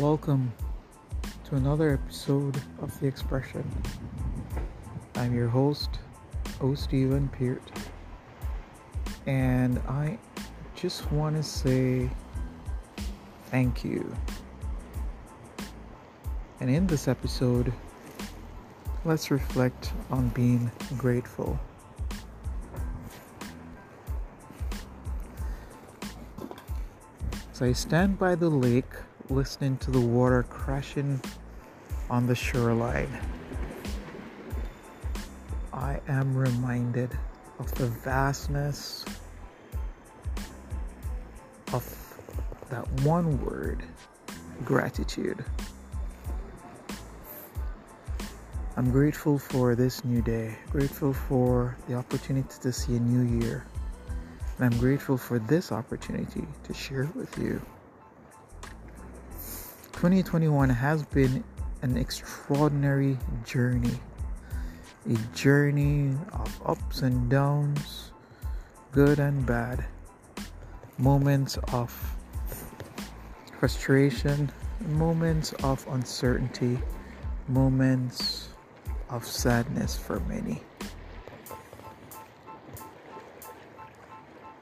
Welcome to another episode of The Expression. I'm your host, O. Stephen Peart, and I just want to say thank you. And in this episode, let's reflect on being grateful. As I stand by the lake listening to the water crashing on the shoreline, I am reminded of the vastness of that one word gratitude. I'm grateful for this new day, grateful for the opportunity to see a new year. And I'm grateful for this opportunity to share it with you. 2021 has been an extraordinary journey. A journey of ups and downs, good and bad, moments of frustration, moments of uncertainty, moments of sadness for many.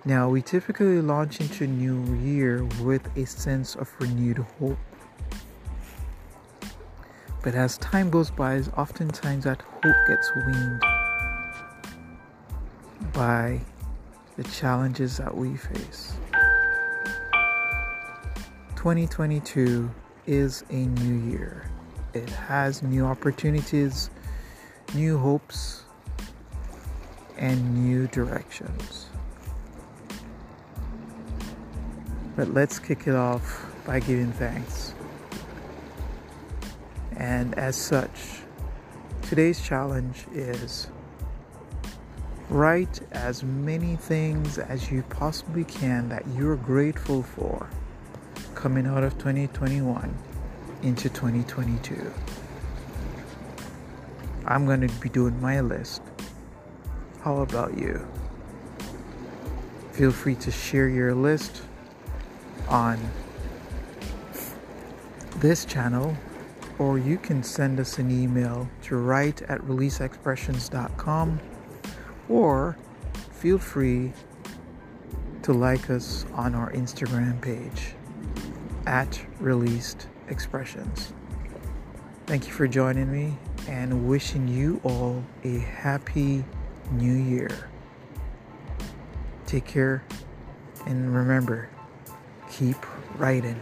Now, we typically launch into new year with a sense of renewed hope. But as time goes by, oftentimes that hope gets weaned by the challenges that we face. 2022 is a new year. It has new opportunities, new hopes, and new directions. But let's kick it off by giving thanks. And as such, today's challenge is write as many things as you possibly can that you're grateful for coming out of 2021 into 2022. I'm going to be doing my list. How about you? Feel free to share your list on this channel, or you can send us an email to write at releaseexpressions.com, or feel free to like us on our Instagram page at Released Expressions. Thank you for joining me and wishing you all a happy new year. Take care and remember, keep writing.